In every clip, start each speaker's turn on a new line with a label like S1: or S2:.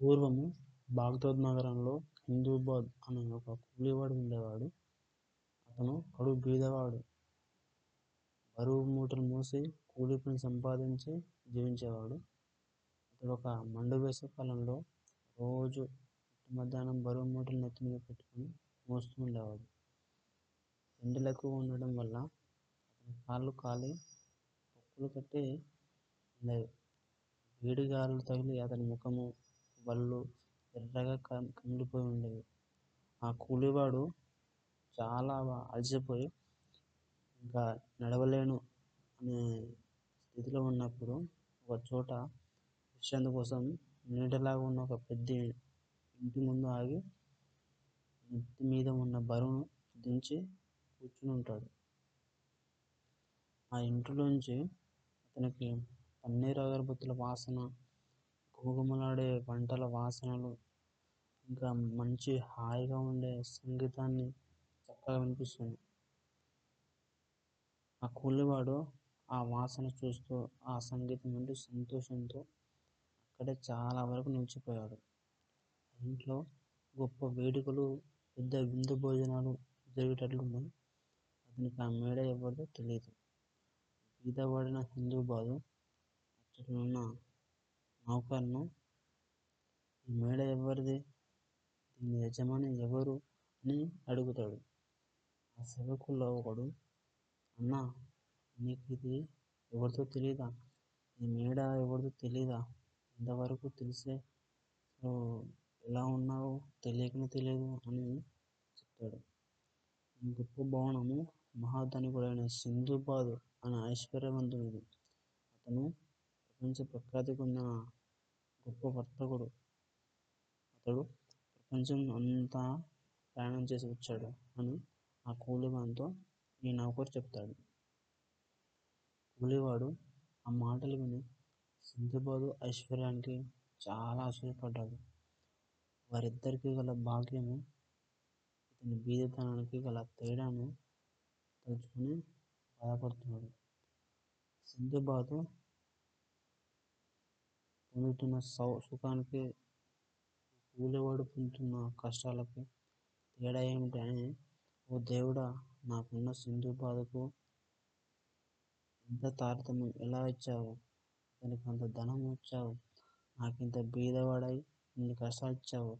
S1: పూర్వము బాగ్దాద్ నగరంలో హిందూబాద్ అనే ఒక కూలివాడు ఉండేవాడు. అతను కడు బీదవాడు. బరువు మూటలు మోసి కూలి పని సంపాదించి జీవించేవాడు. అతడు ఒక మండు వేసే కాలంలో రోజు మధ్యాహ్నం బరువు మూటలు నెత్తి మీద పెట్టుకొని మోస్తూ ఉండేవాడు. ఎండలు ఎక్కువ ఉండడం వల్ల అతని కాళ్ళు కాలి పొక్కులు కట్టి ఉండేవి. వేడిగాలు తగిలి అతని ముఖము వళ్ళు ఎర్రగా కందిపోయి ఉండేవి. ఆ కూలివాడు చాలా అలసిపోయి ఇంకా నడవలేను అనే స్థితిలో ఉన్నప్పుడు ఒక చోట విశ్రాంతి కోసం నీడలాగా ఉన్న ఒక పెద్ద ఇంటి ముందు ఆగి నెత్తి మీద ఉన్న బరువును దించి కూర్చుని ఉంటాడు. ఆ ఇంటిలోంచి అతనికి పన్నీర్ అగరబత్తుల వాసన గుమగుమలాడే వంటల వాసనలు ఇంకా మంచి హాయిగా ఉండే సంగీతాన్ని చక్కగా వినిపిస్తుంది. ఆ కూలివాడు ఆ వాసన చూస్తూ ఆ సంగీతం వింటూ సంతోషంతో అక్కడే చాలా వరకు నిలిచిపోయాడు. ఇంట్లో గొప్ప వేడుకలు పెద్ద విందు భోజనాలు జరిగేటట్లున్నాయి అతనికి ఆ మేడ ఎవరిదో తెలియదు. బీదవాడైన హిందూ బాధ అచ్చటనున్న నౌకర్ను ఈ మేడ ఎవరిది? దీని యజమాని ఎవరు అని అడుగుతాడు. ఆ సేవకుల్లో ఒకడు అన్నా నీకు ఇది ఎవరిదో తెలియదా ఈ మేడ ఎవరిదో తెలీదా? ఇంతవరకు తెలిసే ఎలా ఉన్నావో తెలియకనే తెలియదు అని చెప్తాడు. ఈ గొప్ప భవనము మహాధనికుడైన సింధుబాదు అనే ఐశ్వర్యవంతుడిది అతను ప్రపంచ ప్రఖ్యాతి పొందిన గొప్ప వర్తకుడు. అతడు ప్రపంచం అంతా ప్రయాణం చేసి వచ్చాడు అని ఆ కూలివానితో ఈ నౌకరు చెప్తాడు. కూలివాడు ఆ మాటలు విని సింధుబాదు ఐశ్వర్యానికి చాలా ఆశ్చర్యపడ్డాడు. వారిద్దరికీ గల భాగ్యము ఇతని బీదతనానికి గల తేడాను తలుచుకుని బాధపడుతున్నాడు. సింధుబాదు పొందుతున్న సౌ సుఖానికి కూలివాడు పొందుతున్న కష్టాలకి తేడా ఏమిటి అని ఓ దేవుడా నాకున్న సింధు బాధకు ఇంత తారతమ్యం? ఎలా ఇచ్చావు అతనికి అంత ధనం ఇచ్చావు నాకింత బీదవాడై ఇన్ని కష్టాలు ఇచ్చావు?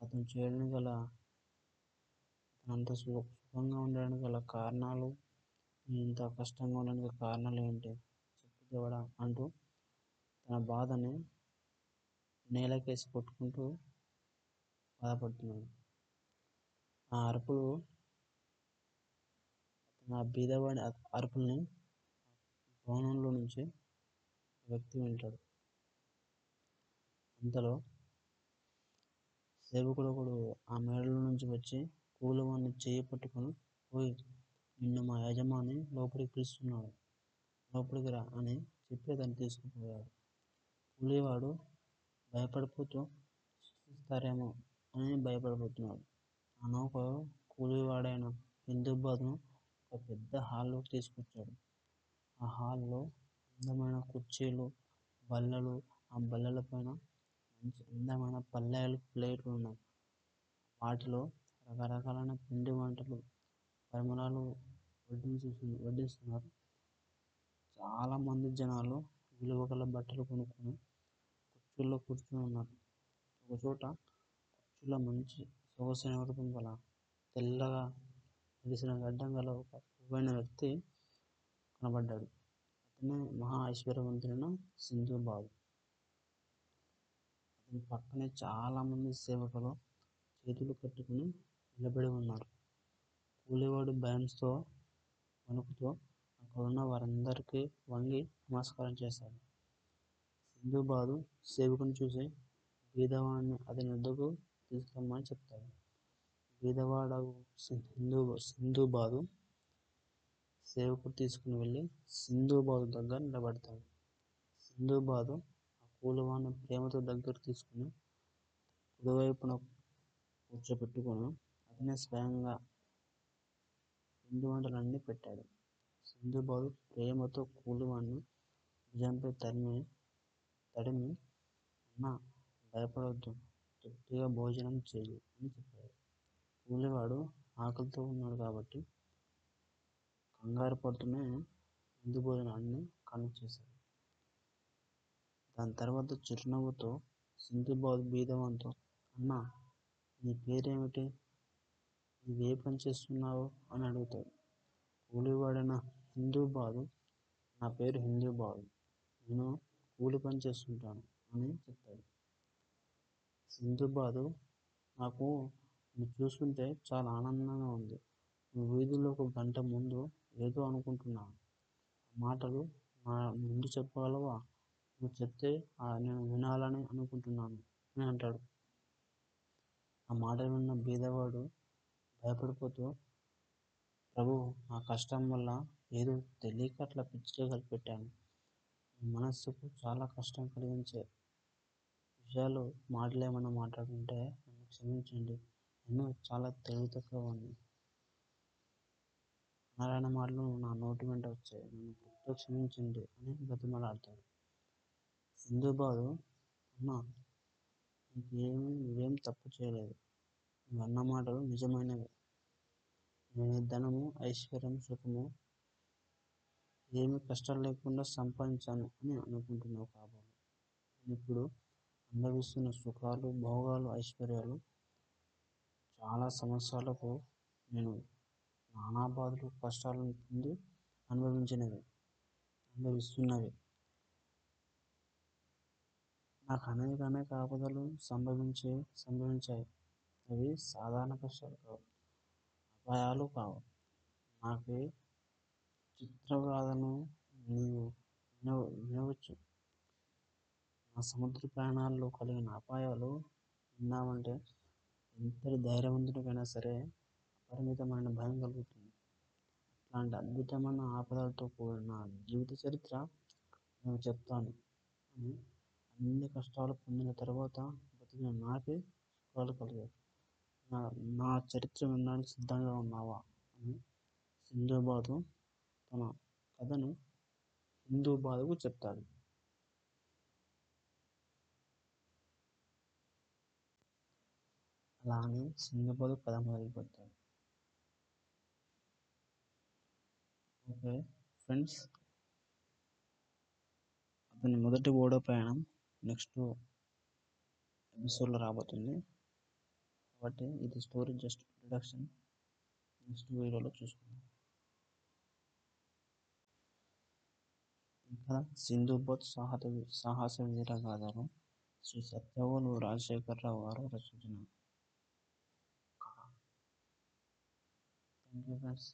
S1: అతను చేయడానికి గల అంత సుఖంగా ఉండడానికి గల కారణాలు ఇంత కష్టంగా ఉండడానికి కారణాలు ఏంటి? చెప్పు దేవుడా అంటూ తన బాధని నేలకేసి కొట్టుకుంటూ బాధపడుతున్నాడు ఆ అరుపులు నా బీదవాడి అరుపుల్ని భవనంలో నుంచి వ్యక్తి వింటాడు. అంతలో సేవకుడు ఒకడు ఆ మేడలో నుంచి వచ్చి కూలివాడిని చేయి పట్టుకొని పోయి నిన్ను మా యజమాని లోపలికి పిలుస్తున్నాడు. లోపలికి రా అని చెప్పి దాన్ని తీసుకుపోయాడు. కూలివాడు భయపడిపోతూ సృష్టిస్తారేమో అని భయపడిపోతున్నాడు. ఆ నౌక కూలివాడైన హిందూబాద్ను ఒక పెద్ద హాల్లోకి తీసుకొచ్చాడు. ఆ హాల్లో అందమైన కుర్చీలు బల్లలు ఆ బల్లల పైన మంచి అందమైన పళ్ళాలు ప్లేట్లు ఉన్నాయి. వాటిలో రకరకాలైన పిండి వంటలు పరిమళాలు వడ్డించి వడ్డిస్తున్నారు. చాలామంది జనాలు విలువ గల బట్టలు కొనుక్కొని కుర్చీల్లో కూర్చొని ఉన్నారు. ఒక చోట కుర్చీలో మంచి సొగసైన రూపం గల తెల్లగా మెరిసిన గడ్డం గల ఒక పువ్వైన వ్యక్తి కనబడ్డాడు. అతనే మహా ఐశ్వర్యవంతుడైన సింధుబాదు అతని పక్కనే చాలామంది సేవకులు చేతులు కట్టుకుని నిలబడి ఉన్నారు. కూలివాడు భయంతో వణుకుతో అక్కడున్న వారందరికీ వంగి నమస్కారం చేశాడు. సింధుబాదు సేవకుని చూసి బీదవాడిని అతని వద్దకు తీసుకురమ్మని చెప్తాడు. బీదవాడగు సింధు సింధుబాదు సేవకుడు తీసుకుని వెళ్ళి సింధుబాదు దగ్గర నిలబడతాడు. సింధుబాదు ఆ కూలివాడిని ప్రేమతో దగ్గర తీసుకుని కుడివైపున కూర్చోబెట్టుకొని అతనే స్వయంగా పిండి వంటలన్నీ పెట్టాడు. సింధుబాదు ప్రేమతో కూలివాడిని భుజంపై తరిమి తడిమి అన్నా భయపడొద్దు. తృప్తిగా భోజనం చెయ్యి అని చెప్పాడు. కూలివాడు ఆకలితో ఉన్నాడు కాబట్టి కంగారు పడుతూనే విందు భోజనాన్ని కానిచ్చేశాడు. దాని తర్వాత చిరునవ్వుతో సింధు బీదవంతో అన్నా నీ పేరేమిటి? నీవే పని చేస్తున్నావు? అని అడుగుతాడు. కూలివాడైన హిందూబాదు నా పేరు హిందూబాదు నేను కూలి పని చేస్తుంటాను అని చెప్తాడు. సింధుబాదు నాకు నువ్వు చూస్తుంటే చాలా ఆనందంగా ఉంది. నువ్వు వీధిలో ఒక గంట ముందు ఏదో అనుకుంటున్నాను. మాటలు నా ముందు చెప్పగలవా? నువ్వు చెప్తే నేను వినాలని అనుకుంటున్నాను అని అంటాడు. ఆ మాట విన్న బీదవాడు భయపడిపోతూ ప్రభు నా కష్టం వల్ల ఏదో తెలియక అట్లా పిచ్చి కలిపెట్టాను మనస్సుకు చాలా కష్టం కలిగించే విషయాలు మాటలు ఏమైనా నన్ను క్షమించండి. నేను చాలా తెలివి తక్కువవాడిని నారాయణ మాటలు నా నోటి వెంట వచ్చాయి. నన్ను పుట్ట క్షమించండి అని బతిమలాడతాడు సింధుబాదు అన్నా నీకేమి నువ్వేం తప్పు చేయలేదు. నువ్వు అన్న మాటలు నిజమైనవి. నేను ధనము ఐశ్వర్యం సుఖము ఏమి కష్టాలు లేకుండా సంపాదించాను అని అనుకుంటున్నావు కాబట్టి ఇప్పుడు అనుభవిస్తున్న సుఖాలు భోగాలు ఐశ్వర్యాలు చాలా సంవత్సరాలకు నేను నానా బాధలు కష్టాలను పొంది అనుభవించినవి అనుభవిస్తున్నవి. నాకు అనేక అనేక ఆపదలు సంభవించే సంభవించాయి. అవి సాధారణ కష్టాలు కావు అపాయాలు కావు. నాకు చిత్రగాథను నీవు విన వినవచ్చు. నా సముద్ర ప్రయాణాల్లో కలిగిన అపాయాలు విన్నామంటే ఎంతటి ధైర్యవంతుడికైనా సరే అపరిమితమైన భయం కలుగుతుంది. అలాంటి అద్భుతమైన ఆపదలతో కూడిన జీవిత చరిత్ర నేను చెప్తాను. అని అన్ని కష్టాలు పొందిన తర్వాత బతికిన నాకే సుఖాలు కలిగాయి. నా నా చరిత్ర వినడానికి సిద్ధంగా ఉన్నావా? అని సింధుబాదు తన కథను హిందూబాదుకు చెప్తాడు. అలా అని సింధుబాదు కథ మొదలుపెడతాడు. ఓకే ఫ్రెండ్స్ అతని మొదటి ఓడో ప్రయాణం నెక్స్ట్ ఎపిసోడ్లో రాబోతుంది. కాబట్టి ఇది స్టోరీ జస్ట్ ఇంట్రడక్షన్. నెక్స్ట్ వీడియోలో చూసుకుందాం. ఇంకా సింధుబోత్ సాహస సాహస వీర గాథలు శ్రీ సత్యవోలు రాజశేఖరరావు గారు రచించిన. Thank you friends.